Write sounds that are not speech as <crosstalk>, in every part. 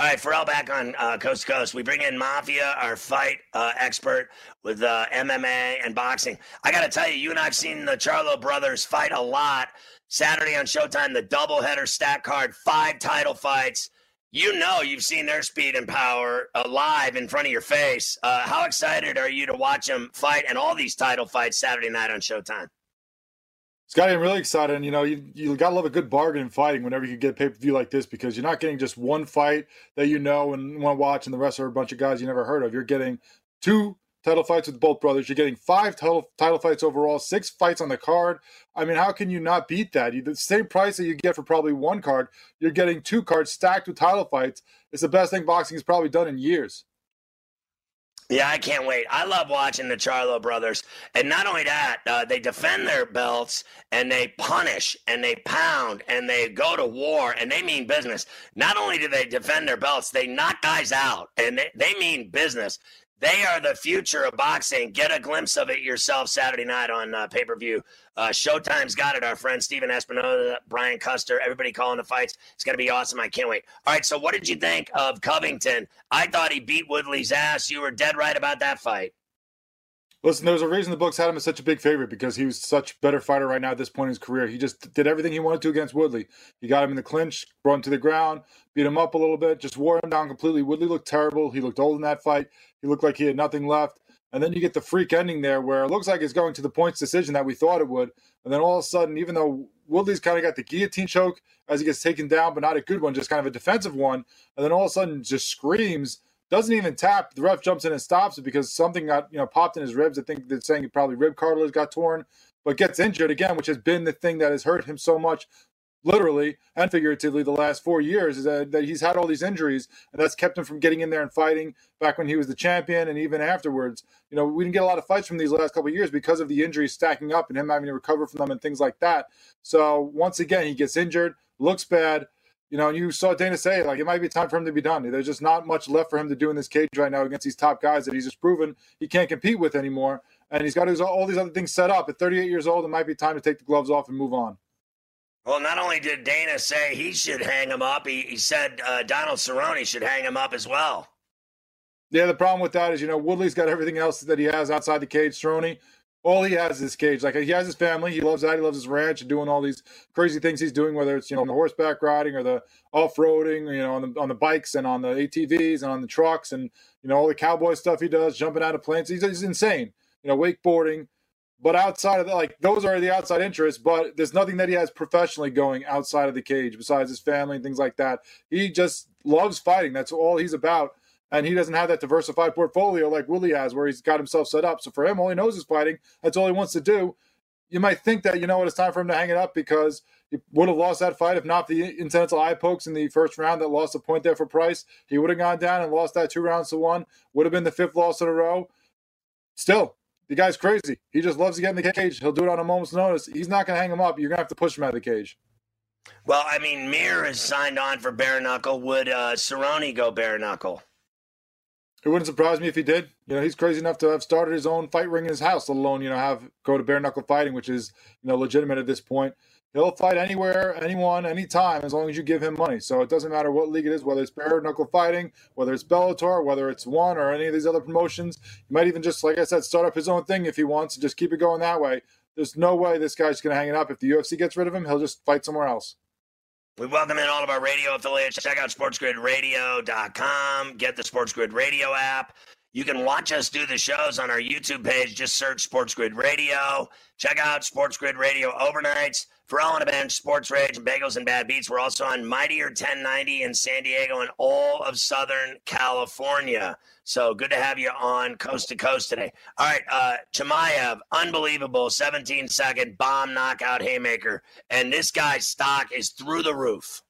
All right, Ferrall back on uh, Coast to Coast. We bring in Mafia, our fight uh, expert with uh, MMA and boxing. I got to tell you, you and I have seen the Charlo brothers fight a lot. Saturday on Showtime, the doubleheader stack card, five title fights. You know you've seen their speed and power live in front of your face. Uh, how excited are you to watch them fight and all these title fights Saturday night on Showtime? Scotty, I'm really excited. And, you know, you, you got to love a good bargain in fighting whenever you get a pay per view like this because you're not getting just one fight that you know and want to watch, and the rest are a bunch of guys you never heard of. You're getting two title fights with both brothers. You're getting five title, title fights overall, six fights on the card. I mean, how can you not beat that? You, the same price that you get for probably one card, you're getting two cards stacked with title fights. It's the best thing boxing has probably done in years. Yeah, I can't wait. I love watching the Charlo brothers. And not only that, uh, they defend their belts and they punish and they pound and they go to war and they mean business. Not only do they defend their belts, they knock guys out and they, they mean business. They are the future of boxing. Get a glimpse of it yourself Saturday night on uh, pay per view. Uh, Showtime's got it. Our friend Stephen Espinoza, Brian Custer, everybody calling the fights. It's going to be awesome. I can't wait. All right. So, what did you think of Covington? I thought he beat Woodley's ass. You were dead right about that fight. Listen, there's a reason the books had him as such a big favorite because he was such a better fighter right now at this point in his career. He just did everything he wanted to against Woodley. He got him in the clinch, brought him to the ground, beat him up a little bit, just wore him down completely. Woodley looked terrible. He looked old in that fight. He looked like he had nothing left. And then you get the freak ending there where it looks like it's going to the points decision that we thought it would. And then all of a sudden, even though Woodley's kind of got the guillotine choke as he gets taken down, but not a good one, just kind of a defensive one. And then all of a sudden just screams doesn't even tap. The ref jumps in and stops it because something got you know popped in his ribs. I think they're saying probably rib cartilage got torn, but gets injured again, which has been the thing that has hurt him so much, literally and figuratively, the last four years. Is that, that he's had all these injuries, and that's kept him from getting in there and fighting back when he was the champion, and even afterwards. You know, we didn't get a lot of fights from these last couple years because of the injuries stacking up and him having to recover from them and things like that. So once again, he gets injured, looks bad you know, and you saw Dana say like it might be time for him to be done. There's just not much left for him to do in this cage right now against these top guys that he's just proven he can't compete with anymore. And he's got his, all these other things set up. At 38 years old, it might be time to take the gloves off and move on. Well, not only did Dana say he should hang him up, he, he said uh, Donald Cerrone should hang him up as well. Yeah, the problem with that is, you know, Woodley's got everything else that he has outside the cage. Cerrone, all he has is his cage. Like he has his family. He loves that. He loves his ranch and doing all these crazy things he's doing, whether it's you know the horseback riding or the off roading, you know, on the on the bikes and on the ATVs and on the trucks and you know all the cowboy stuff he does, jumping out of planes. He's, he's insane. You know, wakeboarding. But outside of that, like those are the outside interests. But there's nothing that he has professionally going outside of the cage besides his family and things like that. He just loves fighting. That's all he's about and he doesn't have that diversified portfolio like Woodley has, where he's got himself set up. So for him, all he knows is fighting. That's all he wants to do. You might think that you know what it's time for him to hang it up because he would have lost that fight if not the incidental eye pokes in the first round that lost a point there for Price. He would have gone down and lost that two rounds to one. Would have been the fifth loss in a row. Still, the guy's crazy. He just loves to get in the cage. He'll do it on a moment's notice. He's not going to hang him up. You're going to have to push him out of the cage. Well, I mean, Mir is signed on for bare knuckle. Would uh, Cerrone go bare knuckle? It wouldn't surprise me if he did. You know, he's crazy enough to have started his own fight ring in his house, let alone, you know, have go to bare knuckle fighting, which is, you know, legitimate at this point. He'll fight anywhere, anyone, anytime, as long as you give him money. So it doesn't matter what league it is, whether it's bare knuckle fighting, whether it's Bellator, whether it's one or any of these other promotions. He might even just, like I said, start up his own thing if he wants and just keep it going that way. There's no way this guy's going to hang it up. If the UFC gets rid of him, he'll just fight somewhere else. We welcome in all of our radio affiliates. Check out sportsgridradio.com. Get the Sports Grid Radio app. You can watch us do the shows on our YouTube page. Just search Sports Grid Radio. Check out Sports Grid Radio overnights. Ferrall on a bench, Sports Rage, and Bagels and Bad Beats. We're also on Mightier 1090 in San Diego and all of Southern California. So good to have you on Coast to Coast today. All right, uh, Chimaev, unbelievable 17 second bomb knockout haymaker. And this guy's stock is through the roof.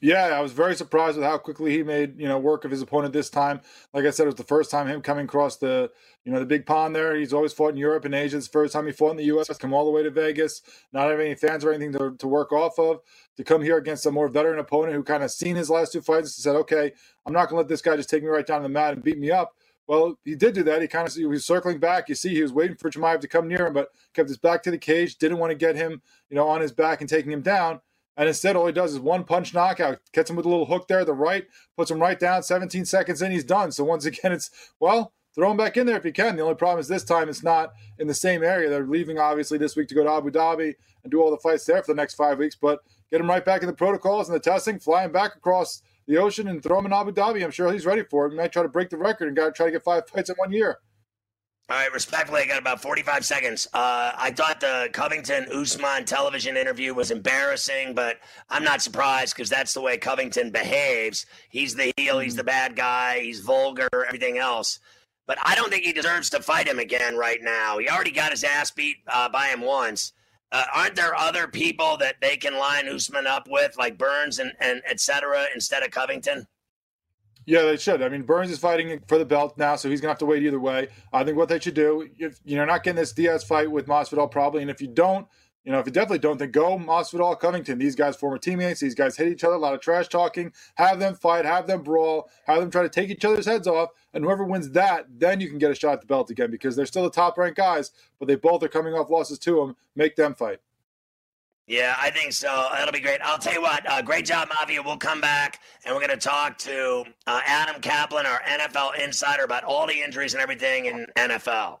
Yeah, I was very surprised with how quickly he made you know work of his opponent this time. Like I said, it was the first time him coming across the you know the big pond there. He's always fought in Europe and Asia. It's the first time he fought in the U.S. Come all the way to Vegas, not have any fans or anything to, to work off of. To come here against a more veteran opponent who kind of seen his last two fights and said, "Okay, I'm not going to let this guy just take me right down the mat and beat me up." Well, he did do that. He kind of he was circling back. You see, he was waiting for Chimaev to come near him, but kept his back to the cage. Didn't want to get him, you know, on his back and taking him down. And instead, all he does is one punch knockout, gets him with a little hook there, the right, puts him right down. 17 seconds in, he's done. So once again, it's well, throw him back in there if you can. The only problem is this time it's not in the same area. They're leaving obviously this week to go to Abu Dhabi and do all the fights there for the next five weeks, but get him right back in the protocols and the testing, flying back across the ocean and throw him in Abu Dhabi. I'm sure he's ready for it. He might try to break the record and got to try to get five fights in one year. All right, respectfully, I got about 45 seconds. Uh, I thought the Covington Usman television interview was embarrassing, but I'm not surprised because that's the way Covington behaves. He's the heel, he's the bad guy, he's vulgar, everything else. But I don't think he deserves to fight him again right now. He already got his ass beat uh, by him once. Uh, aren't there other people that they can line Usman up with, like Burns and, and et cetera, instead of Covington? Yeah, they should. I mean, Burns is fighting for the belt now, so he's gonna have to wait either way. I think what they should do, if you're not getting this Diaz fight with Masvidal, probably, and if you don't, you know, if you definitely don't, then go Masvidal, Covington. These guys, former teammates, these guys hit each other, a lot of trash talking. Have them fight, have them brawl, have them try to take each other's heads off, and whoever wins that, then you can get a shot at the belt again because they're still the top ranked guys, but they both are coming off losses to them. Make them fight. Yeah, I think so. That'll be great. I'll tell you what. Uh, great job, Mafia. We'll come back and we're going to talk to uh, Adam Kaplan, our NFL insider, about all the injuries and everything in NFL.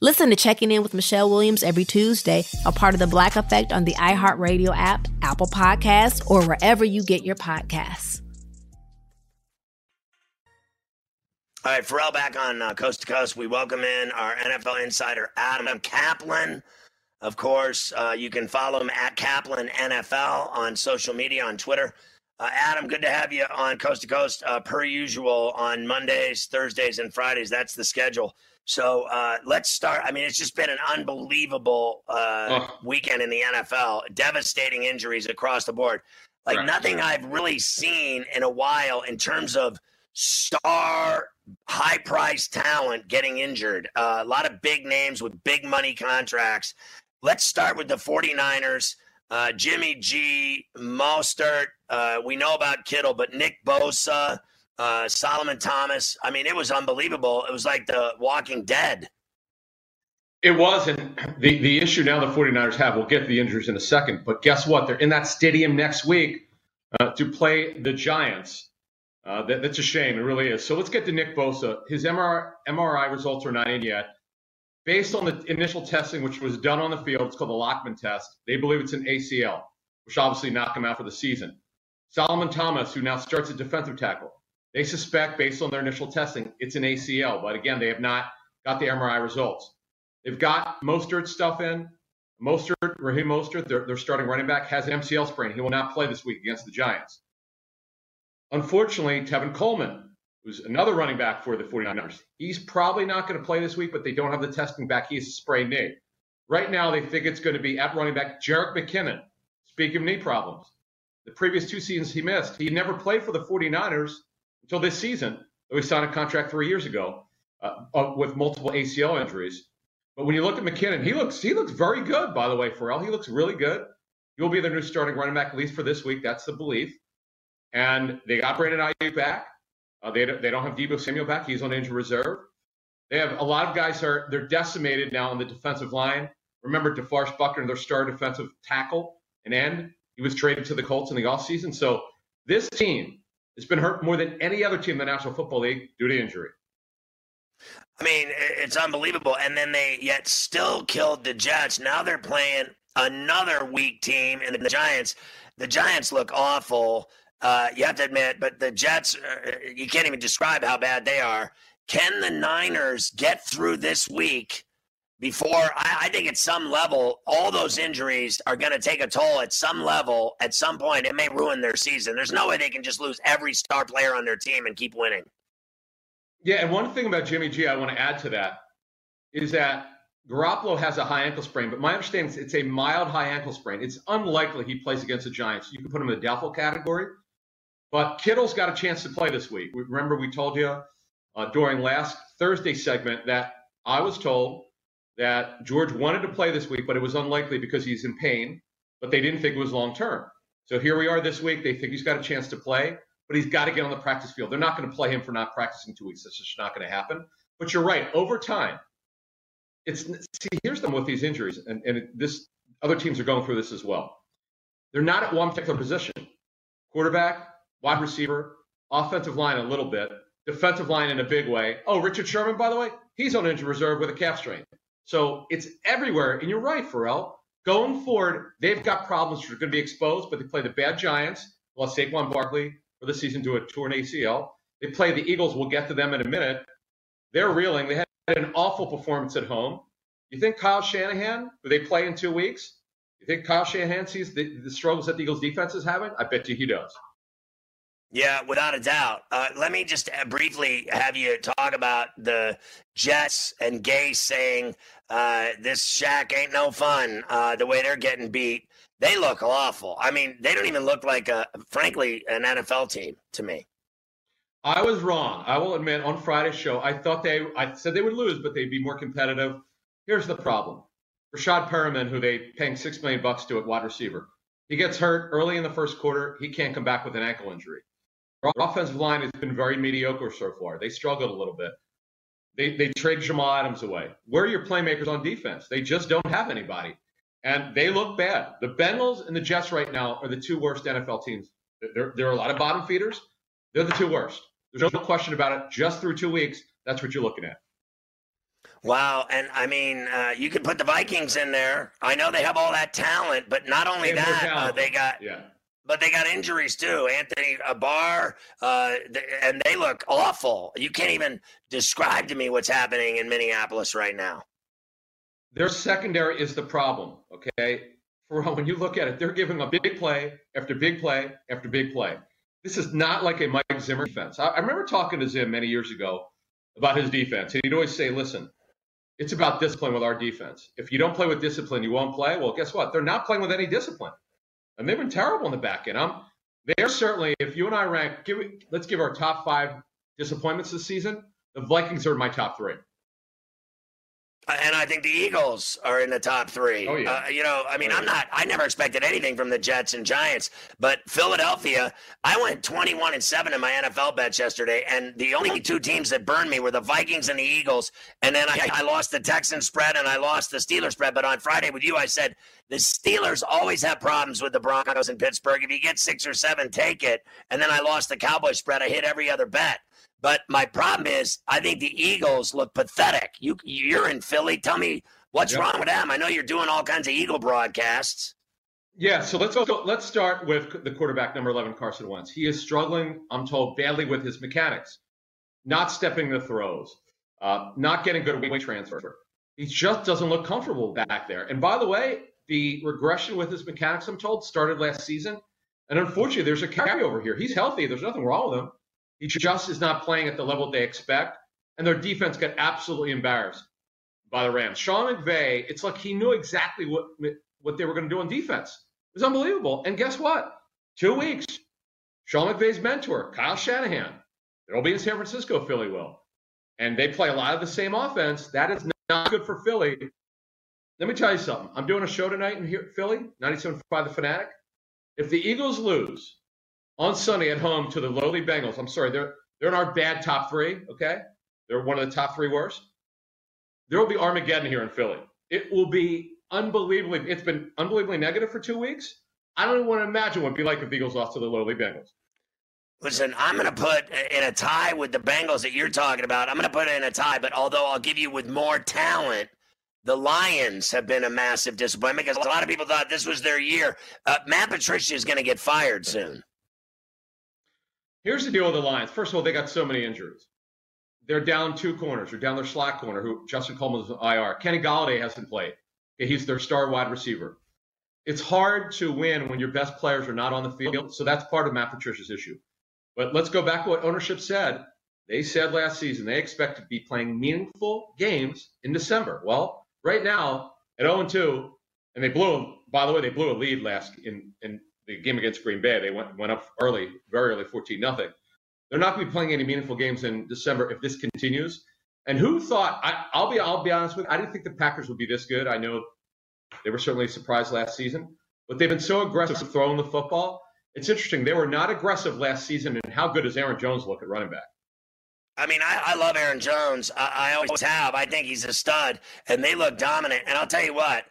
Listen to Checking In with Michelle Williams every Tuesday, a part of the Black Effect on the iHeartRadio app, Apple Podcasts, or wherever you get your podcasts. All right, Ferrall back on uh, Coast to Coast. We welcome in our NFL insider, Adam Kaplan. Of course, uh, you can follow him at Kaplan NFL on social media, on Twitter. Uh, Adam, good to have you on Coast to Coast, uh, per usual, on Mondays, Thursdays, and Fridays. That's the schedule. So uh, let's start. I mean, it's just been an unbelievable uh, oh. weekend in the NFL. Devastating injuries across the board. Like right. nothing I've really seen in a while in terms of star, high priced talent getting injured. Uh, a lot of big names with big money contracts. let's start with the 49ers. Uh, Jimmy G, Mostert. Uh, we know about Kittle, but Nick Bosa, uh, Solomon Thomas. I mean, it was unbelievable. It was like the Walking Dead. It was, and the, the issue now the 49ers have, we'll get the injuries in a second, but guess what? They're in that stadium next week uh, to play the Giants. Uh, that, that's a shame. It really is. So let's get to Nick Bosa. His MRI, MRI results are not in yet. Based on the initial testing, which was done on the field, it's called the Lachman test. They believe it's an ACL, which obviously knocked him out for the season. Solomon Thomas, who now starts at defensive tackle, they suspect, based on their initial testing, it's an ACL. But again, they have not got the MRI results. They've got Mostert stuff in. Mostert, Raheem Mostert, their, their starting running back, has an MCL sprain. He will not play this week against the Giants. Unfortunately, Tevin Coleman, who's another running back for the 49ers, he's probably not going to play this week, but they don't have the testing back. He has a sprained knee. Right now, they think it's going to be at running back Jerick McKinnon. Speaking of knee problems, the previous two seasons he missed, he never played for the 49ers until this season. We signed a contract three years ago uh, uh with multiple ACL injuries. But when you look at McKinnon, he looks he looks very good, by the way, Ferrall. He looks really good. He'll be the new starting running back, at least for this week. That's the belief. And they got Brandon Aiyuk back. Uh, they, don't, they don't have Deebo Samuel back. He's on injured reserve. They have a lot of guys are they're decimated now on the defensive line. Remember DeForest Buckner, their star defensive tackle and end. He was traded to the Colts in the offseason. So this team has been hurt more than any other team in the National Football League due to injury. I mean, it's unbelievable. And then they yet still killed the Jets. Now they're playing another weak team in the Giants. The Giants look awful. Uh, you have to admit, but the Jets, uh, you can't even describe how bad they are. Can the Niners get through this week before? I, I think at some level, all those injuries are going to take a toll at some level. At some point, it may ruin their season. There's no way they can just lose every star player on their team and keep winning. Yeah, and one thing about Jimmy G I want to add to that is that Garoppolo has a high ankle sprain, but my understanding is it's a mild high ankle sprain. It's unlikely he plays against the Giants. You can put him in the doubtful category, but Kittle's got a chance to play this week. Remember, we told you uh, during last Thursday segment that I was told that George wanted to play this week, but it was unlikely because he's in pain, but they didn't think it was long term. So here we are this week. They think he's got a chance to play but he's got to get on the practice field. They're not going to play him for not practicing two weeks. That's just not going to happen. But you're right. Over time, it's see here's the with these injuries, and, and this other teams are going through this as well. They're not at one particular position. Quarterback, wide receiver, offensive line a little bit, defensive line in a big way. Oh, Richard Sherman, by the way, he's on injured reserve with a calf strain. So it's everywhere. And you're right, Ferrall. Going forward, they've got problems which are going to be exposed, but they play the bad Giants, lost Saquon Barkley, for the season to a torn ACL. They play the Eagles. We'll get to them in a minute. They're reeling. They had an awful performance at home. You think Kyle Shanahan, who they play in two weeks, you think Kyle Shanahan sees the, the struggles that the Eagles defense is having? I bet you he does. Yeah, without a doubt. Uh, let me just uh, briefly have you talk about the Jets and Gase saying uh, this Shaq ain't no fun. Uh, the way they're getting beat. They look awful. I mean, they don't even look like a, frankly, an NFL team to me. I was wrong. I will admit on Friday's show, I thought they, I said they would lose, but they'd be more competitive. Here's the problem: Rashad Perriman, who they paying six million bucks to at wide receiver, he gets hurt early in the first quarter. He can't come back with an ankle injury. Our offensive line has been very mediocre so far. They struggled a little bit. They they trade Jamal Adams away. Where are your playmakers on defense? They just don't have anybody and they look bad. The Bengals and the Jets right now are the two worst NFL teams. There, there are a lot of bottom feeders. They're the two worst. There's no question about it. Just through two weeks, that's what you're looking at. Wow, and I mean, uh, you could put the Vikings in there. I know they have all that talent, but not only that, uh, they got yeah. But they got injuries too. Anthony Barr, uh, and they look awful. You can't even describe to me what's happening in Minneapolis right now. Their secondary is the problem. Okay, for <laughs> when you look at it, they're giving a big play after big play after big play. This is not like a Mike Zimmer defense. I, I remember talking to Zim many years ago about his defense, and he'd always say, "Listen, it's about discipline with our defense. If you don't play with discipline, you won't play. Well, guess what? They're not playing with any discipline, and they've been terrible in the back end. I'm, they're certainly. If you and I rank, give, let's give our top five disappointments this season. The Vikings are my top three. And I think the Eagles are in the top three. Oh, yeah. Uh, you know, I mean, Oh, I'm yeah. not. I never expected anything from the Jets and Giants, but Philadelphia. I went 21 and seven in my NFL bets yesterday, and the only two teams that burned me were the Vikings and the Eagles. And then I, I lost the Texans spread and I lost the Steelers spread. But on Friday with you, I said the Steelers always have problems with the Broncos in Pittsburgh. If you get six or seven, take it. And then I lost the Cowboys spread. I hit every other bet. But my problem is, I think the Eagles look pathetic. You you're in Philly. Tell me what's Yep. wrong with them. I know you're doing all kinds of Eagle broadcasts. Yeah, so let's go. Let's start with the quarterback number 11, Carson Wentz. He is struggling, I'm told, badly with his mechanics, not stepping the throws, uh, not getting good weight transfer. He just doesn't look comfortable back there. And by the way, the regression with his mechanics, I'm told, started last season. And unfortunately, there's a carryover here. He's healthy. There's nothing wrong with him. He just is not playing at the level they expect. And their defense got absolutely embarrassed by the Rams. Sean McVay, it's like he knew exactly what what they were going to do on defense. It was unbelievable. And guess what? Two weeks. Sean McVay's mentor, Kyle Shanahan. It'll be in San Francisco, Philly will. And they play a lot of the same offense. That is not good for Philly. Let me tell you something. I'm doing a show tonight in here, Philly, 97.5 The Fanatic. If the Eagles lose on Sunday at home to the lowly Bengals, I'm sorry, they're they're in our bad top three, okay? They're one of the top three worst. There will be Armageddon here in Philly. It will be unbelievably. It's been unbelievably negative for two weeks. I don't even want to imagine what it'd be like if the Eagles lost to the lowly Bengals. Listen, I'm going to put in a tie with the Bengals that you're talking about. I'm going to put it in a tie, but although I'll give you with more talent, the Lions have been a massive disappointment because a lot of people thought this was their year. Uh, Matt Patricia is going to get fired soon. Here's the deal with the Lions. First of all, they got so many injuries. They're down two corners. They're down their slot corner, who Justin Coleman's IR. Kenny Golladay hasn't played. He's their star wide receiver. It's hard to win when your best players are not on the field. So that's part of Matt Patricia's issue. But let's go back to what ownership said. They said last season they expect to be playing meaningful games in December. Well, right now at 0 2, and they blew. By the way, they blew a lead last in in the game against Green Bay. They went went up early, very early, 14 nothing. They're not going to be playing any meaningful games in December if this continues. And who thought? I, I'll be I'll be honest with you. I didn't think the Packers would be this good. I know they were certainly surprised last season, but they've been so aggressive throwing the football. It's interesting. They were not aggressive last season. And how good does Aaron Jones look at running back? I mean, I, I love Aaron Jones. I, I always have. I think he's a stud, and they look dominant. And I'll tell you what,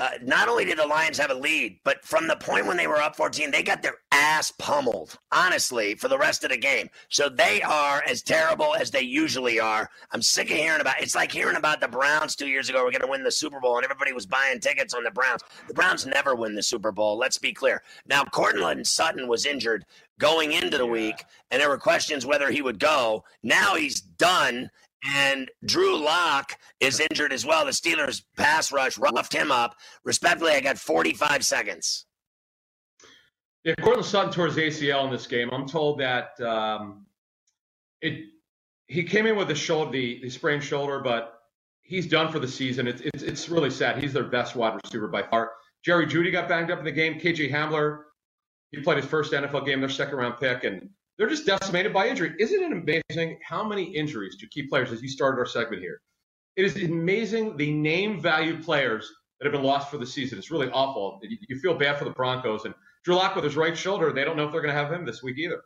uh, not only did the Lions have a lead, but from the point when they were up 14, they got their ass pummeled, honestly, for the rest of the game. So they are as terrible as they usually are. I'm sick of hearing about It's like hearing about the Browns two years ago. We're going to win the Super Bowl, and everybody was buying tickets on the Browns. The Browns never win the Super Bowl. Let's be clear. Now, Courtland Sutton was injured going into the week, and there were questions whether he would go. Now he's done. And Drew Lock is injured as well. The Steelers pass rush roughed him up. Respectfully, I got 45 seconds. Yeah, Courtland Sutton his ACL in this game. I'm told that um, it he came in with the shoulder, the, the sprained shoulder, but he's done for the season. It's, it's it's really sad. He's their best wide receiver by far. Jerry Jeudy got banged up in the game. KJ Hamler, he played his first NFL game, their second round pick, and they're just decimated by injury. Isn't it amazing how many injuries to key players as you started our segment here? It is amazing the name value players that have been lost for the season. It's really awful. You, feel bad for the Broncos and Drew Lock with his right shoulder. They don't know if they're going to have him this week either.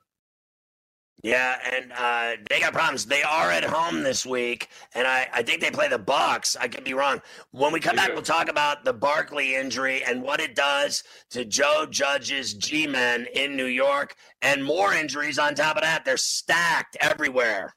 Yeah, and uh, they got problems. They are at home this week, and I, I think they play the Bucks. I could be wrong. When we come They back, we'll talk about the Barkley injury and what it does to Joe Judge's G-men in New York, and more injuries on top of that. They're stacked everywhere.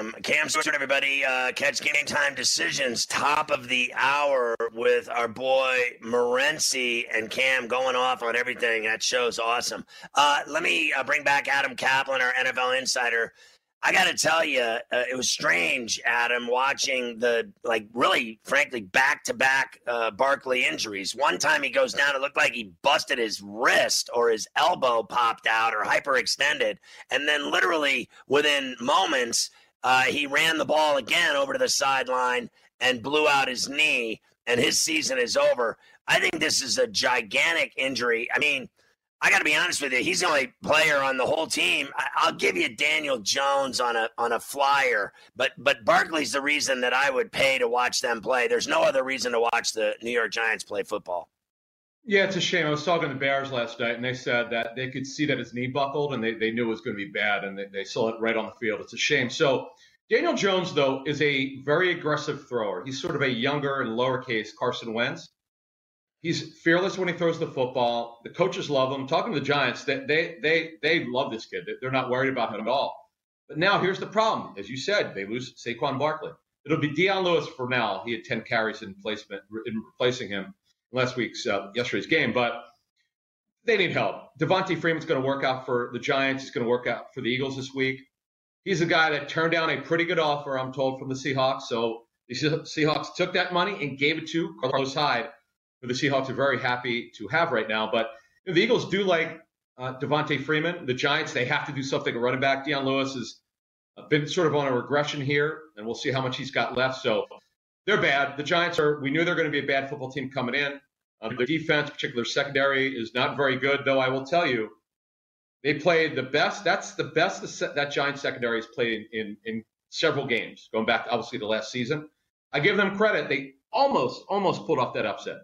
Cam. Cam Stewart, everybody. Uh, catch game time decisions, top of the hour with our boy Morency and Cam going off on everything. That show's awesome. Uh, let me uh, bring back Adam Kaplan, our NFL insider. I got to tell you, uh, it was strange, Adam, watching the like really, frankly, back to back Barkley injuries. One time he goes down, it looked like he busted his wrist or his elbow popped out or hyperextended, and then literally within moments, uh, he ran the ball again over to the sideline and blew out his knee, and his season is over. I think this is a gigantic injury. I mean I got to be honest with you. He's the only player on the whole team. I, will give you Daniel Jones on a on a flyer, but but Barkley's the reason that I would pay to watch them play. There's no other reason to watch the New York Giants play football. Yeah, it's a shame. I was talking to the Bears last night, and they said that they could see that his knee buckled, and they, they knew it was going to be bad, and they, they saw it right on the field. It's a shame. So Daniel Jones, though, is a very aggressive thrower. He's sort of a younger and lowercase Carson Wentz. He's fearless when he throws the football. The coaches love him. Talking to the Giants, they they they, they love this kid. They're not worried about him at all. But now here's the problem. As you said, they lose Saquon Barkley. It'll be Dion Lewis for now. He had 10 carries in placement in replacing him last week's uh, yesterday's game, but they need help. Devonta Freeman's going to work out for the Giants. He's going to work out for the Eagles this week. He's a guy that turned down a pretty good offer, I'm told, from the Seahawks. So the Seahawks took that money and gave it to Carlos Hyde who the Seahawks are very happy to have right now. But you know, the Eagles do like uh, Devonta Freeman. The Giants, they have to do something at running back. Dion Lewis has been sort of on a regression here, and we'll see how much he's got left. So they're bad. The Giants are, we knew they're going to be a bad football team coming in. Um, their defense, particular secondary, is not very good, though I will tell you, they played the best. That's the best that Giants secondary has played in, in, in several games, going back obviously to last season. I give them credit. They almost, almost pulled off that upset.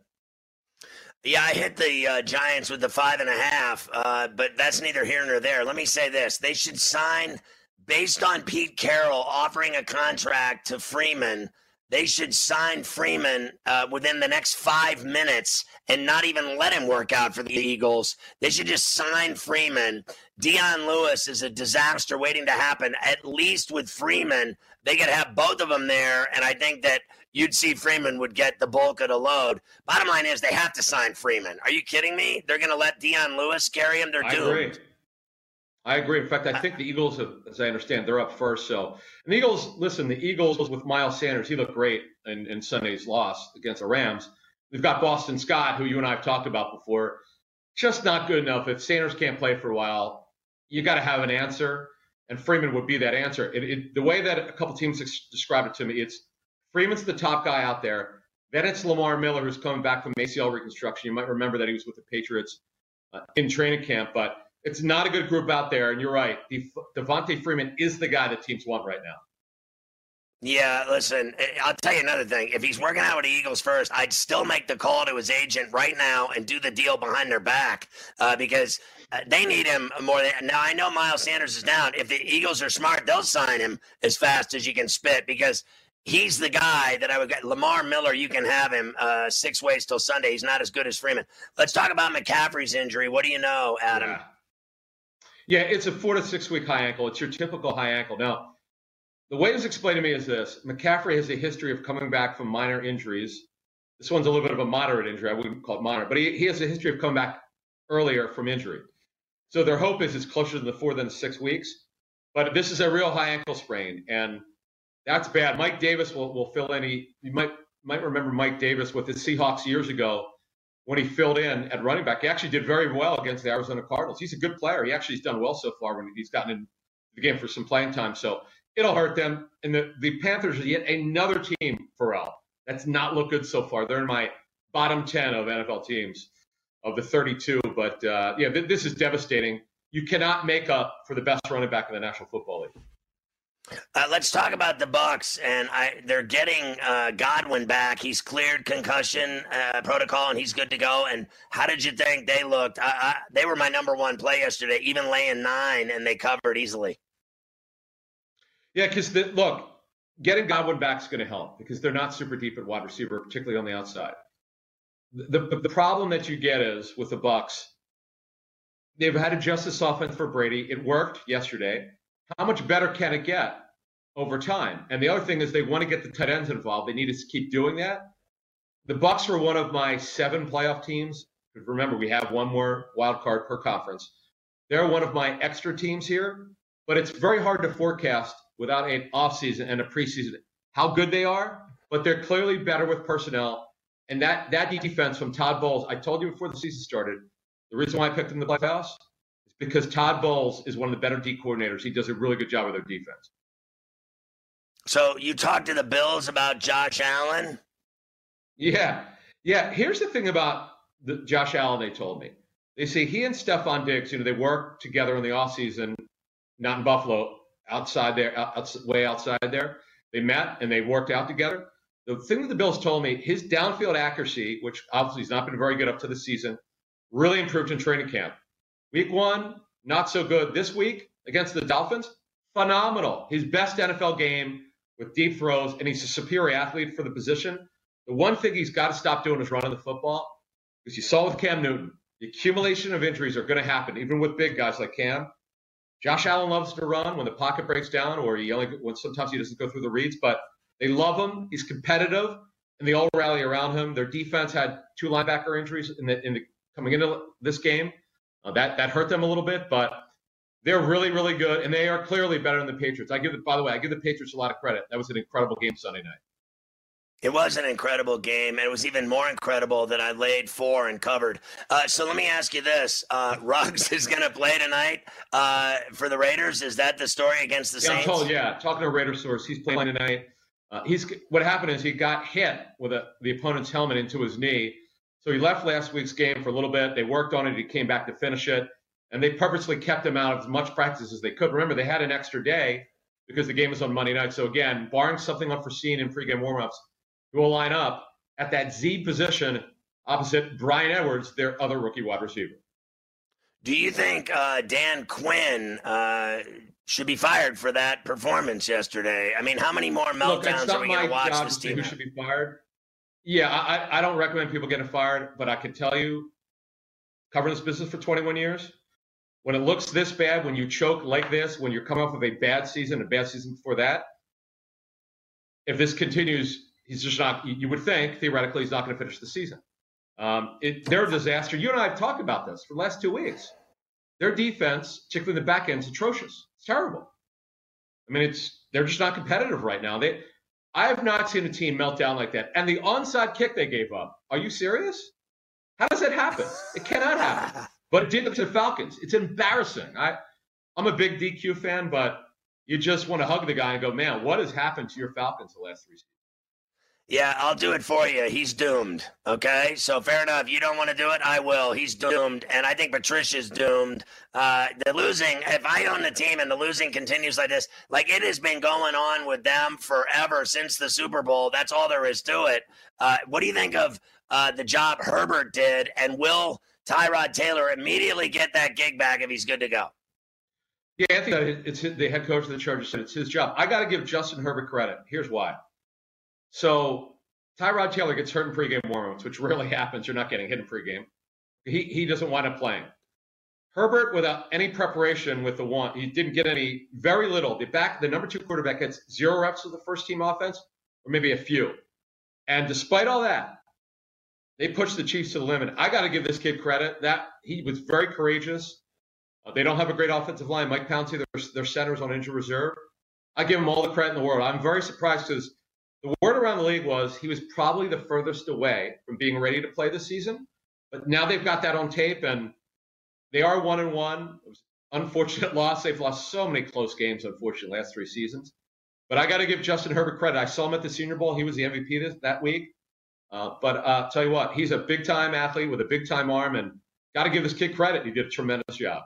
Yeah, I hit the uh, Giants with the five and a half, uh, but that's neither here nor there. Let me say this: they should sign based on Pete Carroll offering a contract to Freeman. They should sign Freeman uh, within the next five minutes and not even let him work out for the Eagles. They should just sign Freeman. Dion Lewis is a disaster waiting to happen. At least with Freeman, they could have both of them there, and I think that you'd see Freeman would get the bulk of the load. Bottom line is they have to sign Freeman. Are you kidding me? They're going to let Dion Lewis carry him. They're I doomed. I agree. In fact, I think the Eagles, have, as I understand, they're up first. So, and the Eagles, listen, the Eagles with Miles Sanders, he looked great in, in Sunday's loss against the Rams. We've got Boston Scott, who you and I have talked about before. Just not good enough. If Sanders can't play for a while, you got to have an answer, and Freeman would be that answer. It, it, the way that a couple teams described it to me, it's Freeman's the top guy out there. Then it's Lamar Miller, who's coming back from ACL reconstruction. You might remember that he was with the Patriots uh, in training camp, but it's not a good group out there. And you're right. Devonta Freeman is the guy that teams want right now. Yeah, listen, eh, I'll tell you another thing. If he's working out with the Eagles first, I'd still make the call to his agent right now and do the deal behind their back uh, because uh, they need him more than now. I know Miles Sanders is down. If the Eagles are smart, they'll sign him as fast as you can spit because he's the guy that I would get. Lamar Miller, you can have him uh, six ways till Sunday. He's not as good as Freeman. Let's talk about McCaffrey's injury. What do you know, Adam? Yeah, yeah it's a four to six week high ankle. It's your typical high ankle. Now, the way it was explained to me is this McCaffrey has a history of coming back from minor injuries. This one's a little bit of a moderate injury. I wouldn't call it minor, but he, he has a history of coming back earlier from injury. So their hope is it's closer to the four than six weeks. But this is a real high ankle sprain. And that's bad. Mike Davis will, will fill any. You might might remember Mike Davis with the Seahawks years ago when he filled in at running back. He actually did very well against the Arizona Cardinals. He's a good player. He actually has done well so far when he's gotten in the game for some playing time. So it'll hurt them. And the, the Panthers are yet another team, Ferrall, that's not looked good so far. They're in my bottom 10 of NFL teams of the 32. But uh, yeah, th- this is devastating. you cannot make up for the best running back in the National Football League. Uh, let's talk about the Bucks, and I, they're getting uh, Godwin back. He's cleared concussion uh, protocol, and he's good to go. And how did you think they looked? I, I, they were my number one play yesterday, even laying nine, and they covered easily. Yeah, because look, getting Godwin back is going to help because they're not super deep at wide receiver, particularly on the outside. The, the, the problem that you get is with the Bucks, they've had to adjust offense for Brady. It worked yesterday how much better can it get over time? And the other thing is they want to get the tight ends involved. They need to keep doing that. The Bucks were one of my seven playoff teams. Remember, we have one more wild card per conference. They're one of my extra teams here, but it's very hard to forecast without an offseason and a preseason how good they are. But they're clearly better with personnel. And that that defense from Todd Bowles, I told you before the season started, the reason why I picked them in the playoffs because Todd Bowles is one of the better D coordinators. He does a really good job with their defense. So you talked to the Bills about Josh Allen? Yeah. Yeah. Here's the thing about the, Josh Allen, they told me. They say he and Stefon Diggs, you know, they work together in the offseason, not in Buffalo, outside there, out, way outside there. They met and they worked out together. The thing that the Bills told me, his downfield accuracy, which obviously has not been very good up to the season, really improved in training camp. Week one, not so good. This week against the Dolphins, phenomenal. His best NFL game with deep throws, and he's a superior athlete for the position. The one thing he's got to stop doing is running the football, because you saw with Cam Newton, the accumulation of injuries are going to happen, even with big guys like Cam. Josh Allen loves to run when the pocket breaks down, or he only when sometimes he doesn't go through the reads, but they love him. He's competitive, and they all rally around him. Their defense had two linebacker injuries in the, in the coming into this game. Uh, that that hurt them a little bit, but they're really really good, and they are clearly better than the Patriots. I give it. By the way, I give the Patriots a lot of credit. That was an incredible game Sunday night. It was an incredible game, and it was even more incredible that I laid four and covered. Uh, so let me ask you this: uh, <laughs> Ruggs is going to play tonight uh, for the Raiders. Is that the story against the yeah, Saints? Told, yeah, talking to a Raider source, he's playing tonight. Uh, he's what happened is he got hit with a, the opponent's helmet into his knee so he left last week's game for a little bit. They worked on it. He came back to finish it. And they purposely kept him out of as much practice as they could. Remember, they had an extra day because the game was on Monday night. So again, barring something unforeseen in pregame warmups, he will line up at that Z position opposite Bryan Edwards, their other rookie wide receiver. Do you think uh, Dan Quinn uh, should be fired for that performance yesterday? I mean, how many more meltdowns Look, are we going to watch this team? Who should be fired? Yeah, I, I don't recommend people getting fired, but I can tell you, covering this business for 21 years, when it looks this bad, when you choke like this, when you're coming off of a bad season, a bad season before that, if this continues, he's just not. You would think theoretically he's not going to finish the season. Um, it, they're a disaster. You and I have talked about this for the last two weeks. Their defense, particularly the back end, is atrocious. It's terrible. I mean, it's they're just not competitive right now. They I have not seen a team melt down like that. And the onside kick they gave up. Are you serious? How does that happen? It cannot happen. <laughs> But it did to the Falcons. It's embarrassing. I, I'm a big DQ fan, but you just want to hug the guy and go, man, what has happened to your Falcons the last three seasons? Yeah, I'll do it for you. He's doomed. Okay, so fair enough. You don't want to do it, I will. He's doomed, and I think Patricia's doomed. Uh, the losing, if I own the team and the losing continues like this, like it has been going on with them forever since the Super Bowl. That's all there is to it. Uh, what do you think of uh, the job Herbert did, and will Tyrod Taylor immediately get that gig back if he's good to go? Yeah, I think it's the head coach of the Chargers said it's his job. I got to give Justin Herbert credit. Here's why. So Tyrod Taylor gets hurt in pregame warmups, which rarely <laughs> happens. You're not getting hit in pregame. He he doesn't wind up playing. Herbert, without any preparation with the one, he didn't get any, very little. The back, the number two quarterback gets zero reps with the first team offense, or maybe a few. And despite all that, they pushed the Chiefs to the limit. I got to give this kid credit that he was very courageous. Uh, they don't have a great offensive line. Mike Pouncey, their, their centers on injured reserve. I give him all the credit in the world. I'm very surprised because the word around the league was he was probably the furthest away from being ready to play this season. But now they've got that on tape, and they are one and one. It was an unfortunate <laughs> loss. They've lost so many close games, unfortunately, last three seasons. But I got to give Justin Herbert credit. I saw him at the Senior Bowl. He was the MVP this, that week. Uh, but uh, tell you what, he's a big time athlete with a big time arm, and got to give this kid credit. He did a tremendous job.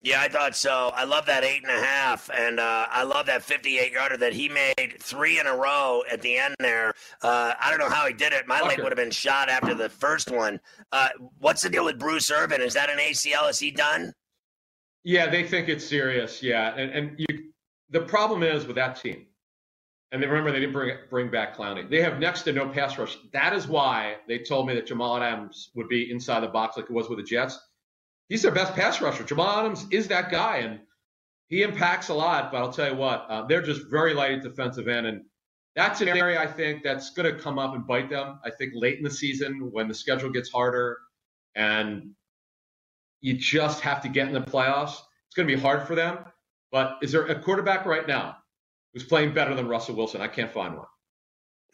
Yeah, I thought so. I love that eight and a half, and uh, I love that 58 yarder that he made three in a row at the end there. Uh, I don't know how he did it. My leg would have been shot after the first one. Uh, what's the deal with Bruce Irvin? Is that an ACL? Is he done? Yeah, they think it's serious. Yeah, and and you, the problem is with that team, and they remember they didn't bring bring back Clowney. They have next to no pass rush. That is why they told me that Jamal Adams would be inside the box like it was with the Jets. He's their best pass rusher. Jamal Adams is that guy, and he impacts a lot. But I'll tell you what, uh, they're just very light at defensive end, and that's an area I think that's going to come up and bite them. I think late in the season when the schedule gets harder, and you just have to get in the playoffs. It's going to be hard for them. But is there a quarterback right now who's playing better than Russell Wilson? I can't find one.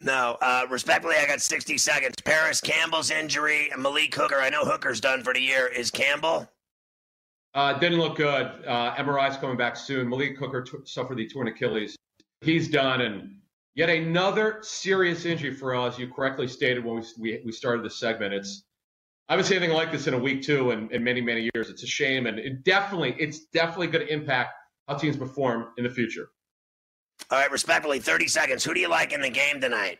No, uh, respectfully, I got 60 seconds. Parris Campbell's injury, Malik Hooker. I know Hooker's done for the year. Is Campbell? Uh, didn't look good. Uh, MRI's coming back soon. Malik Hooker t- suffered the torn Achilles. He's done, and yet another serious injury for us. You correctly stated when we, we, we started this segment. It's I haven't seen anything like this in a week two in, in many many years. It's a shame, and it definitely it's definitely going to impact how teams perform in the future. All right, respectfully, 30 seconds. Who do you like in the game tonight?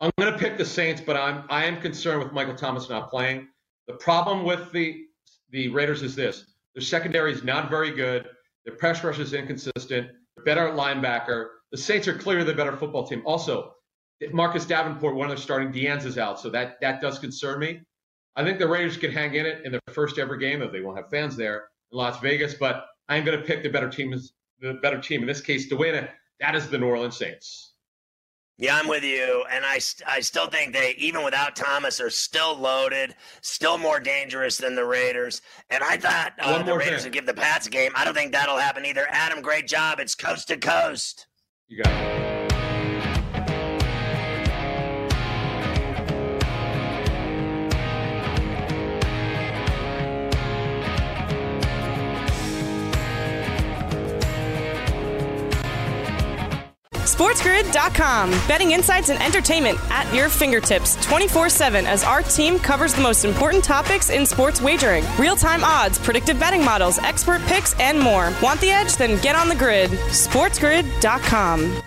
I'm going to pick the Saints, but I'm I am concerned with Michael Thomas not playing. The problem with the the Raiders is this: their secondary is not very good. Their press rush is inconsistent. Better linebacker. The Saints are clearly the better football team. Also, Marcus Davenport, one of their starting DNs, is out, so that that does concern me. I think the Raiders can hang in it in their first ever game if they won't have fans there in Las Vegas, but I'm going to pick the better team the better team in this case to win it. That is the New Orleans Saints. Yeah, I'm with you, and I, I still think they, even without Thomas, are still loaded, still more dangerous than the Raiders. And I thought uh, the Raiders thing. would give the Pats a game. I don't think that'll happen either. Adam, great job. It's coast to coast. You got it. SportsGrid.com. Betting insights and entertainment at your fingertips 24 7 as our team covers the most important topics in sports wagering real time odds, predictive betting models, expert picks, and more. Want the edge? Then get on the grid. SportsGrid.com.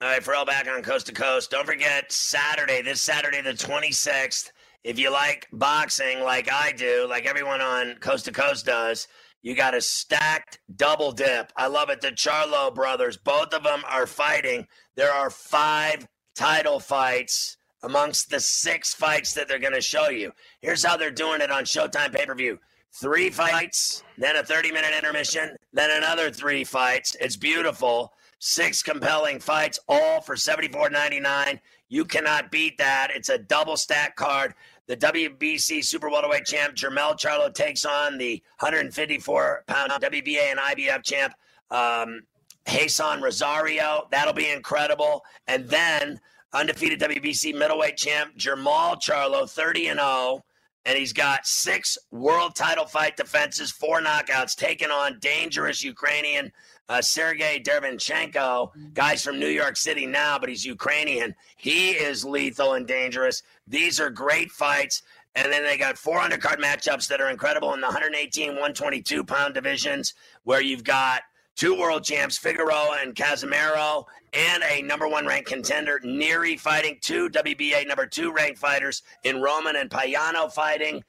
All right, for all back on Coast to Coast. Don't forget Saturday, this Saturday, the 26th. If you like boxing like I do, like everyone on Coast to Coast does, you got a stacked double dip. I love it. The Charlo brothers, both of them are fighting. There are five title fights amongst the six fights that they're going to show you. Here's how they're doing it on Showtime pay per view three fights, then a 30 minute intermission, then another three fights. It's beautiful. Six compelling fights, all for $74.99. You cannot beat that. It's a double stack card. The WBC Super Welterweight champ Jermell Charlo takes on the 154 pound WBA and IBF champ um, Jeison Rosario. That'll be incredible. And then undefeated WBC middleweight champ Jermall Charlo, 30 and 0. And he's got six world title fight defenses, four knockouts, taking on dangerous Ukrainian uh, Sergey Derevyanchenko, guys from New York City now, but he's Ukrainian. He is lethal and dangerous. These are great fights. And then they got four undercard matchups that are incredible in the 118, 122 pound divisions, where you've got two world champs, Figueroa and Casimero, and a number one ranked contender, Nery, fighting two WBA number two ranked fighters in Roman and Payano fighting.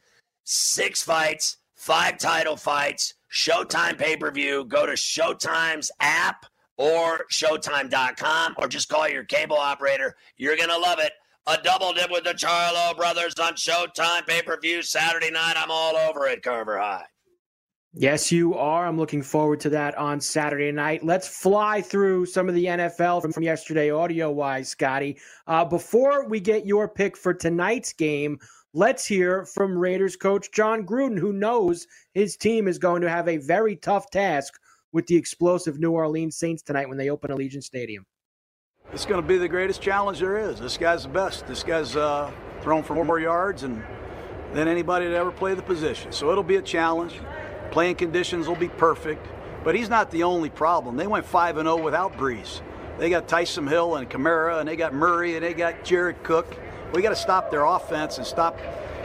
Six fights, five title fights, Showtime pay per view. Go to Showtime's app or Showtime.com or just call your cable operator. You're going to love it. A double dip with the Charlo brothers on Showtime pay per view Saturday night. I'm all over it, Carver High. Yes, you are. I'm looking forward to that on Saturday night. Let's fly through some of the NFL from, from yesterday, audio wise, Scotty. Uh, before we get your pick for tonight's game, let's hear from Raiders coach Jon Gruden, who knows his team is going to have a very tough task with the explosive New Orleans Saints tonight when they open Allegiant Stadium. It's going to be the greatest challenge there is. This guy's the best. This guy's uh, thrown for more yards and than anybody to ever play the position. So it'll be a challenge. Playing conditions will be perfect, but he's not the only problem. They went 5 and 0 without Brees. They got Taysom Hill and Kamara, and they got Murray, and they got Jared Cook. We got to stop their offense and stop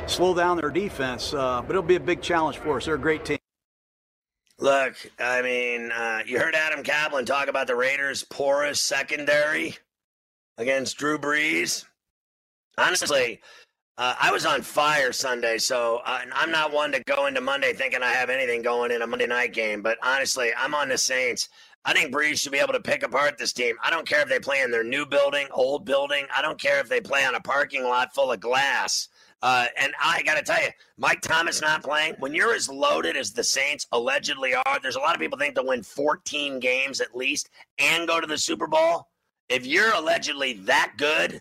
slow down their defense. Uh, but it'll be a big challenge for us. They're a great team. Look, I mean, uh, you heard Adam Caplan talk about the Raiders' porous secondary against Drew Brees. Honestly, uh, I was on fire Sunday, so uh, I'm not one to go into Monday thinking I have anything going in a Monday night game. But honestly, I'm on the Saints. I think Brees should be able to pick apart this team. I don't care if they play in their new building, old building. I don't care if they play on a parking lot full of glass. Uh, and I got to tell you, Mike Thomas not playing. When you're as loaded as the Saints allegedly are, there's a lot of people think they'll win 14 games at least and go to the Super Bowl. If you're allegedly that good,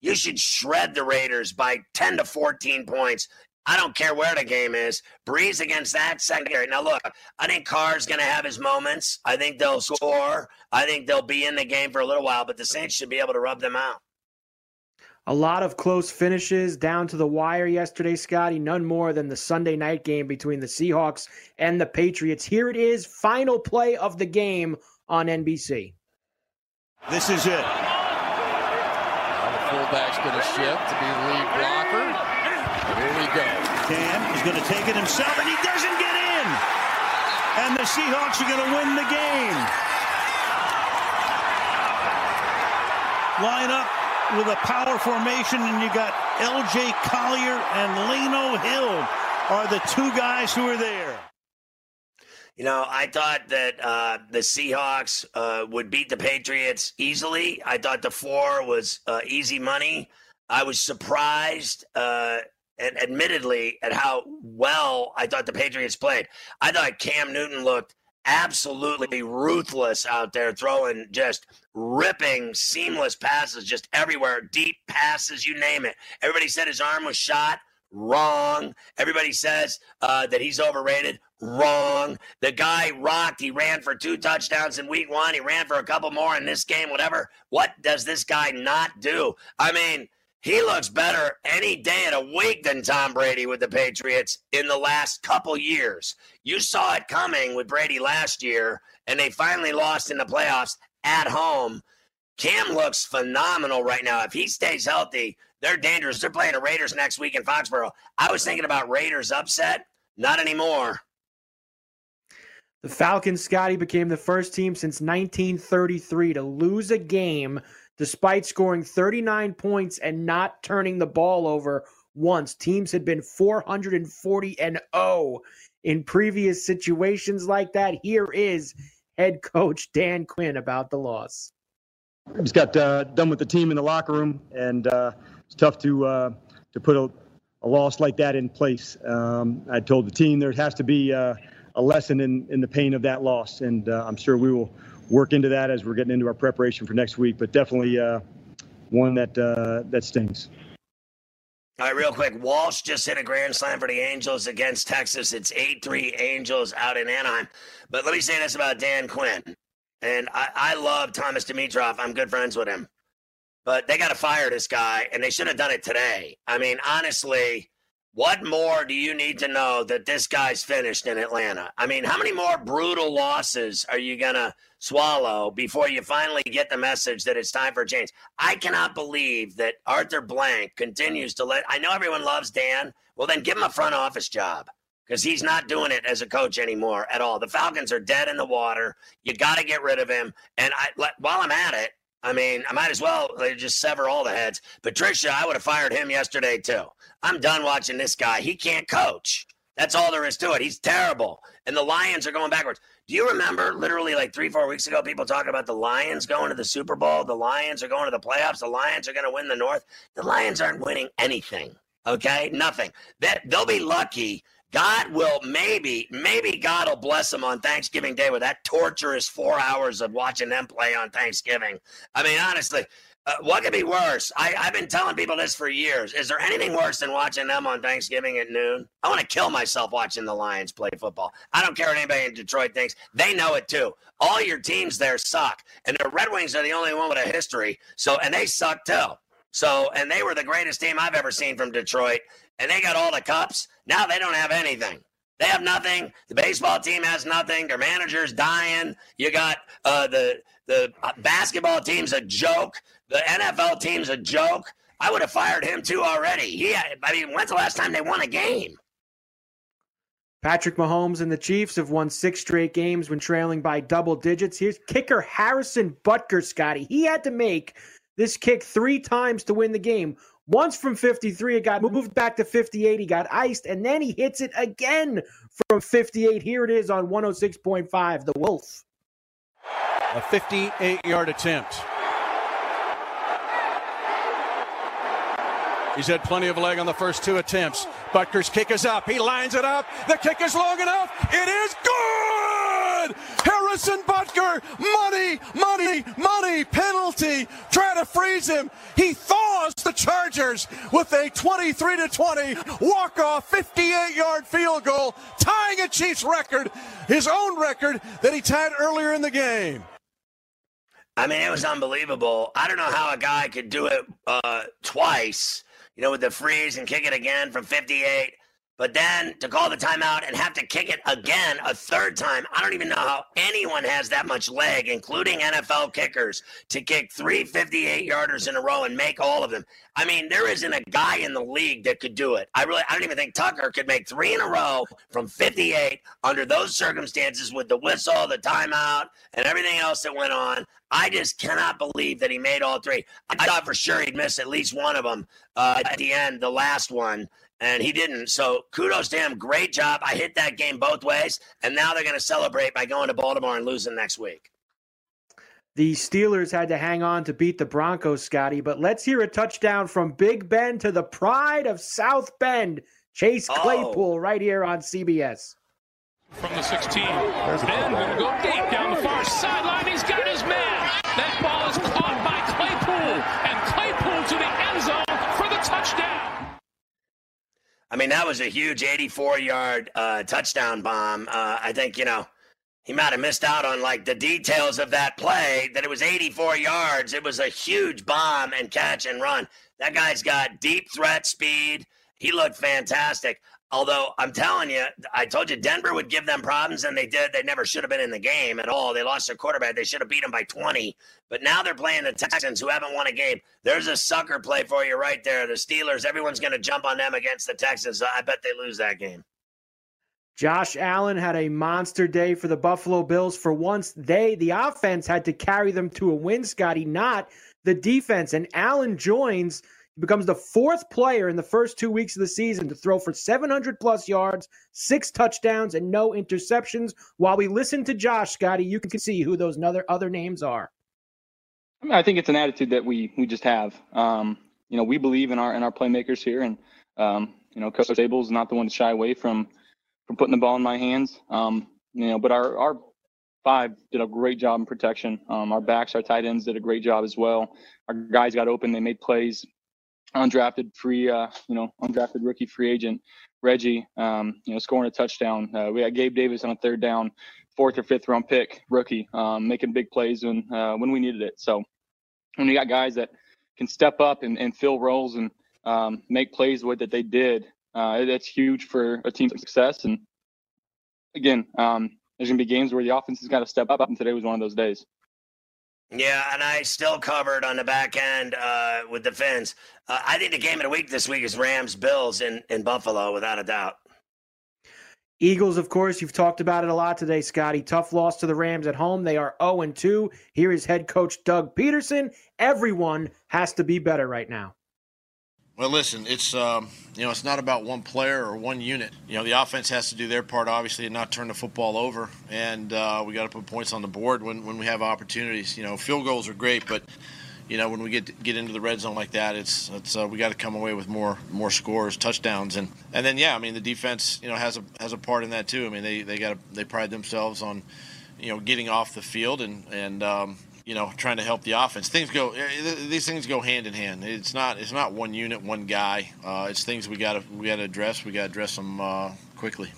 you should shred the Raiders by 10 to 14 points. I don't care where the game is. Brees against that secondary. Now, look, I think Carr's going to have his moments. I think they'll score. I think they'll be in the game for a little while, but the Saints should be able to rub them out. A lot of close finishes down to the wire yesterday, Scotty. None more than the Sunday night game between the Seahawks and the Patriots. Here it is, final play of the game on NBC. This is it. Now the fullback's going to shift to be the lead blocker. Here we go. Cam is going to take it himself, and he doesn't get in. And the Seahawks are going to win the game. Line up with a power formation, and you got L.J. Collier and Lano Hill are the two guys who are there. You know, I thought that uh, the Seahawks uh, would beat the Patriots easily. I thought the four was uh, easy money. I was surprised, uh, and admittedly, at how well I thought the Patriots played. I thought Cam Newton looked absolutely ruthless out there, throwing just ripping, seamless passes just everywhere, deep passes, you name it. Everybody said his arm was shot. Wrong. Everybody says uh, that he's overrated. Wrong. The guy rocked. He ran for two touchdowns in week one. He ran for a couple more in this game, whatever. What does this guy not do? I mean, he looks better any day of the week than Tom Brady with the Patriots in the last couple years. You saw it coming with Brady last year, and they finally lost in the playoffs at home. Cam looks phenomenal right now. If he stays healthy, they're dangerous. They're playing the Raiders next week in Foxborough. I was thinking about Raiders upset. Not anymore. The Falcons, Scotty, became the first team since 1933 to lose a game despite scoring 39 points and not turning the ball over once. Teams had been 440 and 0 in previous situations like that. Here is head coach Dan Quinn about the loss. I just got uh, done with the team in the locker room, and uh, it's tough to uh, to put a, a, loss like that in place. Um, I told the team there has to be uh, a lesson in, in the pain of that loss, and uh, I'm sure we will work into that as we're getting into our preparation for next week. But definitely uh, one that that stings. All right, real quick. Walsh just hit a grand slam for the Angels against Texas. It's 8 3 Angels out in Anaheim. But let me say this about Dan Quinn. And I, I love Thomas Dimitroff. I'm good friends with him. But they got to fire this guy, and they should have done it today. I mean, honestly, what more do you need to know that this guy's finished in Atlanta? I mean, how many more brutal losses are you going to swallow before you finally get the message that it's time for change? I cannot believe that Arthur Blank continues to let. I know everyone loves Dan. Well, then give him a front office job because he's not doing it as a coach anymore at all. The Falcons are dead in the water. You got to get rid of him. And I, while I'm at it, I mean, I might as well uh, just sever all the heads. Patricia, I would have fired him yesterday too. I'm done watching this guy. He can't coach. That's all there is to it. He's terrible. And the Lions are going backwards. Do you remember literally like three, four weeks ago, people talking about the Lions going to the Super Bowl? The Lions are going to the playoffs. The Lions are going to win the North. The Lions aren't winning anything. Okay, nothing. That they'll be lucky God will maybe, maybe God will bless them on Thanksgiving Day with that torturous four hours of watching them play on Thanksgiving. I mean, honestly, uh, what could be worse? I, I've been telling people this for years. Is there anything worse than watching them on Thanksgiving at noon? I want to kill myself watching the Lions play football. I don't care what anybody in Detroit thinks. They know it too. All your teams there suck, and the Red Wings are the only one with a history. So, and they suck too. So, and they were the greatest team I've ever seen from Detroit and they got all the cups. Now they don't have anything. They have nothing. The baseball team has nothing. Their manager's dying. You got uh, the the basketball team's a joke. The NFL team's a joke. I would have fired him too already. Yeah, I mean, when's the last time they won a game? Patrick Mahomes and the Chiefs have won six straight games when trailing by double digits. Here's kicker Harrison Butker, Scotty. He had to make this kick three times to win the game. Once from 53, it got moved back to 58. He got iced, and then he hits it again from 58. Here it is on 106.5, The Wolf. A 58 yard attempt. He's had plenty of leg on the first two attempts. Butker's kick is up. He lines it up. The kick is long enough. It is good! Harrison Butker, money, money, money, penalty. Try to freeze him. He thaws the Chargers with a 23 to 20 walk-off 58 yard field goal, tying a Chiefs record, his own record that he tied earlier in the game. I mean, it was unbelievable. I don't know how a guy could do it uh, twice you know, with the freeze and kick it again from 58. But then to call the timeout and have to kick it again a third time, I don't even know how anyone has that much leg, including NFL kickers, to kick three 58 yarders in a row and make all of them. I mean, there isn't a guy in the league that could do it. I really, I don't even think Tucker could make three in a row from 58 under those circumstances with the whistle, the timeout, and everything else that went on. I just cannot believe that he made all three. I thought for sure he'd miss at least one of them uh, at the end, the last one and he didn't. So kudos to him. Great job. I hit that game both ways, and now they're going to celebrate by going to Baltimore and losing next week. The Steelers had to hang on to beat the Broncos, Scotty, but let's hear a touchdown from Big Ben to the pride of South Bend, Chase oh. Claypool, oh. right here on CBS. From the 16, Ben going to go deep down the far sideline. He's got his man. That ball is caught by Claypool, and Claypool to the end zone for the touchdown. I mean, that was a huge 84 yard uh, touchdown bomb. Uh, I think, you know, he might have missed out on like the details of that play that it was 84 yards. It was a huge bomb and catch and run. That guy's got deep threat speed. He looked fantastic. Although I'm telling you, I told you Denver would give them problems, and they did. They never should have been in the game at all. They lost their quarterback. They should have beat them by 20. But now they're playing the Texans, who haven't won a game. There's a sucker play for you right there. The Steelers, everyone's going to jump on them against the Texans. I bet they lose that game. Josh Allen had a monster day for the Buffalo Bills. For once, they, the offense, had to carry them to a win, Scotty, not the defense. And Allen joins – he becomes the fourth player in the first two weeks of the season to throw for 700 plus yards, six touchdowns, and no interceptions. While we listen to Josh, Scotty, you can see who those other other names are. I, mean, I think it's an attitude that we we just have. Um, you know, we believe in our in our playmakers here, and um, you know, Coach Daboll is not the one to shy away from from putting the ball in my hands. Um, you know, but our our five did a great job in protection. Um, our backs, our tight ends did a great job as well. Our guys got open, they made plays undrafted free, uh, you know, undrafted rookie free agent Reggie, um, you know, scoring a touchdown. Uh, we had Gabe Davis on a third down, fourth or fifth round pick rookie, um, making big plays when uh, when we needed it. So when you got guys that can step up and, and fill roles and um, make plays with that they did, uh, that's huge for a team's success. And again, um, there's gonna be games where the offense has got to step up, and today was one of those days. Yeah, and I still covered on the back end uh, with the Fins. Uh, I think the game of the week this week is Rams Bills in, in Buffalo, without a doubt. Eagles, of course, you've talked about it a lot today, Scotty. Tough loss to the Rams at home. They are 0 2. Here is head coach Doug Pederson. Everyone has to be better right now. Well, listen, it's um, you know it's not about one player or one unit. You know the offense has to do their part, obviously, and not turn the football over. And uh, we got to put points on the board when, when we have opportunities. You know, field goals are great, but you know when we get get into the red zone like that, it's it's uh, we got to come away with more more scores, touchdowns, and and then yeah, I mean the defense you know has a has a part in that too. I mean they they got they pride themselves on you know getting off the field and and um, you know, trying to help the offense. Things go; eh, these things go hand in hand. It's not it's not one unit, one guy. Uh, it's things we got to we got to address. We got to address them uh, quickly.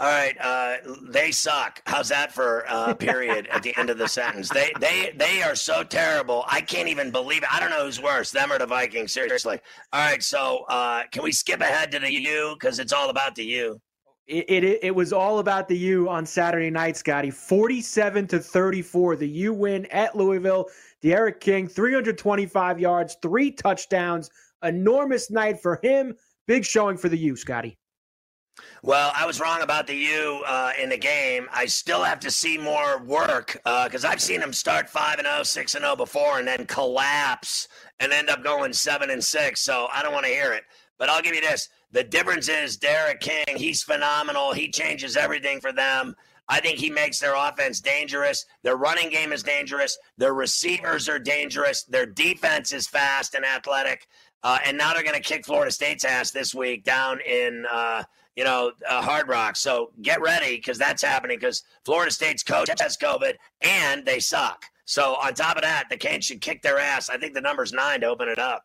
All right, uh, they suck. How's that for uh, <laughs> period at the end of the sentence? They they they are so terrible. I can't even believe it. I don't know who's worse, them or the Vikings. Seriously. All right, so uh, can we skip ahead to the U because it's all about the U. It, it, it was all about the U on Saturday night, Scotty. 47 to 34. The U win at Louisville. D'Eriq King, 325 yards, three touchdowns. Enormous night for him. Big showing for the U, Scotty. Well, I was wrong about the U uh, in the game. I still have to see more work because uh, I've seen him start five and 0, 6 and 0 before, and then collapse and end up going seven and six. So I don't want to hear it. But I'll give you this: the difference is D'Eriq King. He's phenomenal. He changes everything for them. I think he makes their offense dangerous. Their running game is dangerous. Their receivers are dangerous. Their defense is fast and athletic. Uh, and now they're going to kick Florida State's ass this week down in uh, you know, uh, Hard Rock. So get ready because that's happening because Florida State's coach has COVID and they suck. So on top of that, the Canes should kick their ass. I think the number's nine to open it up.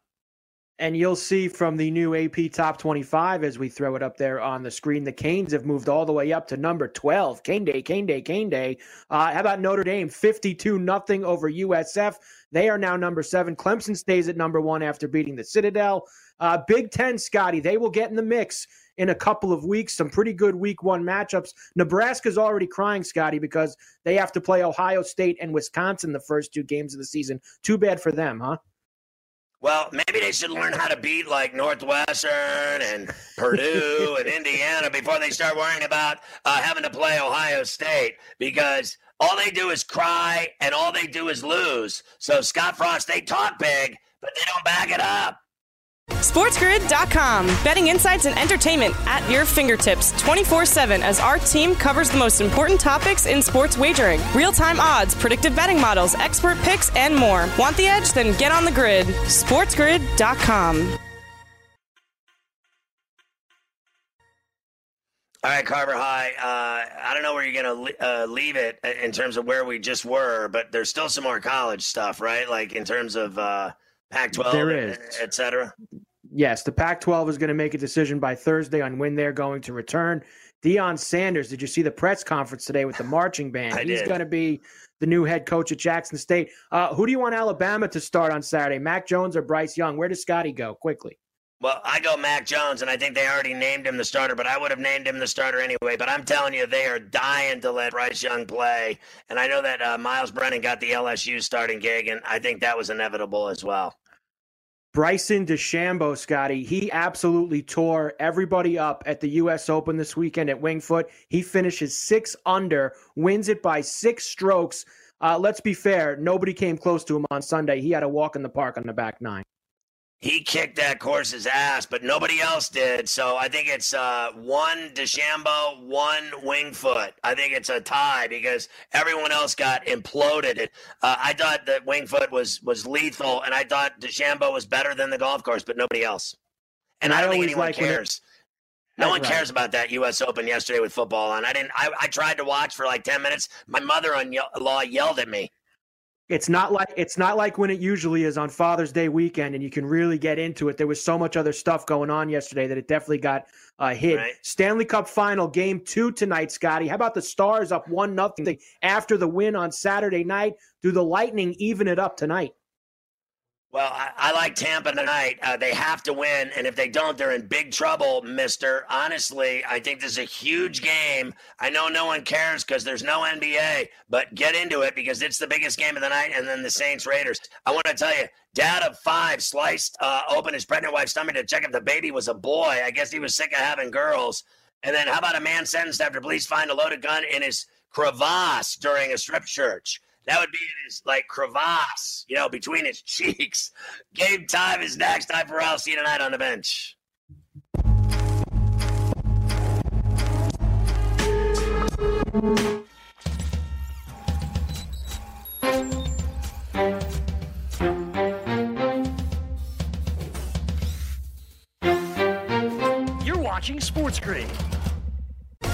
And you'll see from the new AP Top 25 as we throw it up there on the screen, the Canes have moved all the way up to number 12. Cane Day, Cane Day, Cane Day. Uh, how about Notre Dame? 52 nothing over USF. They are now number seven. Clemson stays at number one after beating the Citadel. Uh, Big Ten, Scotty, they will get in the mix in a couple of weeks. Some pretty good week one matchups. Nebraska's already crying, Scotty, because they have to play Ohio State and Wisconsin the first two games of the season. Too bad for them, huh? Well, maybe they should learn how to beat like Northwestern and Purdue <laughs> and Indiana before they start worrying about uh, having to play Ohio State because all they do is cry and all they do is lose. So, Scott Frost, they talk big, but they don't back it up. SportsGrid.com. Betting insights and entertainment at your fingertips 24 7 as our team covers the most important topics in sports wagering real time odds, predictive betting models, expert picks, and more. Want the edge? Then get on the grid. SportsGrid.com. All right, Carver High. Uh, I don't know where you're going to uh, leave it in terms of where we just were, but there's still some more college stuff, right? Like in terms of. Uh, Pac-12, there is, etc. Yes, the Pac-12 is going to make a decision by Thursday on when they're going to return. Deion Sanders, did you see the press conference today with the marching band? He's did. going to be the new head coach at Jackson State. Uh, who do you want Alabama to start on Saturday? Mac Jones or Bryce Young? Where does Scotty go? Quickly. Well, I go Mac Jones, and I think they already named him the starter, but I would have named him the starter anyway. But I'm telling you, they are dying to let Bryce Young play. And I know that uh, Myles Brennan got the LSU starting gig, and I think that was inevitable as well. Bryson DeChambeau, Scotty, he absolutely tore everybody up at the U.S. Open this weekend at Wingfoot. He finishes six under, wins it by six strokes. Uh, let's be fair, nobody came close to him on Sunday. He had a walk in the park on the back nine he kicked that course's ass, but nobody else did. So I think it's uh, one DeChambeau, one Wingfoot. I think it's a tie because everyone else got imploded. Uh, I thought that Wingfoot was was lethal, and I thought DeChambeau was better than the golf course, but nobody else. And, and I don't think anyone like cares. It, no one right. cares about that U.S. Open yesterday with football on. I didn't. I, I tried to watch for like ten minutes. My mother-in-law yelled at me. It's not like it's not like when it usually is on Father's Day weekend, and you can really get into it. There was so much other stuff going on yesterday that it definitely got uh, hit. Right. Stanley Cup Final Game Two tonight, Scotty. How about the Stars up one nothing after the win on Saturday night? Do the Lightning even it up tonight? Well, I, I, like Tampa tonight. Uh, they have to win, and if they don't, they're in big trouble, Mister. Honestly, I think this is a huge game. I know no one cares because there's no NBA, but get into it because it's the biggest game of the night. And then the Saints Raiders. I want to tell you, Dad of five sliced uh, open his pregnant wife's stomach to check if the baby was a boy. I guess he was sick of having girls. And then how about a man sentenced after police find a loaded gun in his crevasse during a strip church? That would be in his like crevasse, you know, between his <laughs> cheeks. Game time is next. Time for Al. See you tonight on the bench. You're watching Sports Grid.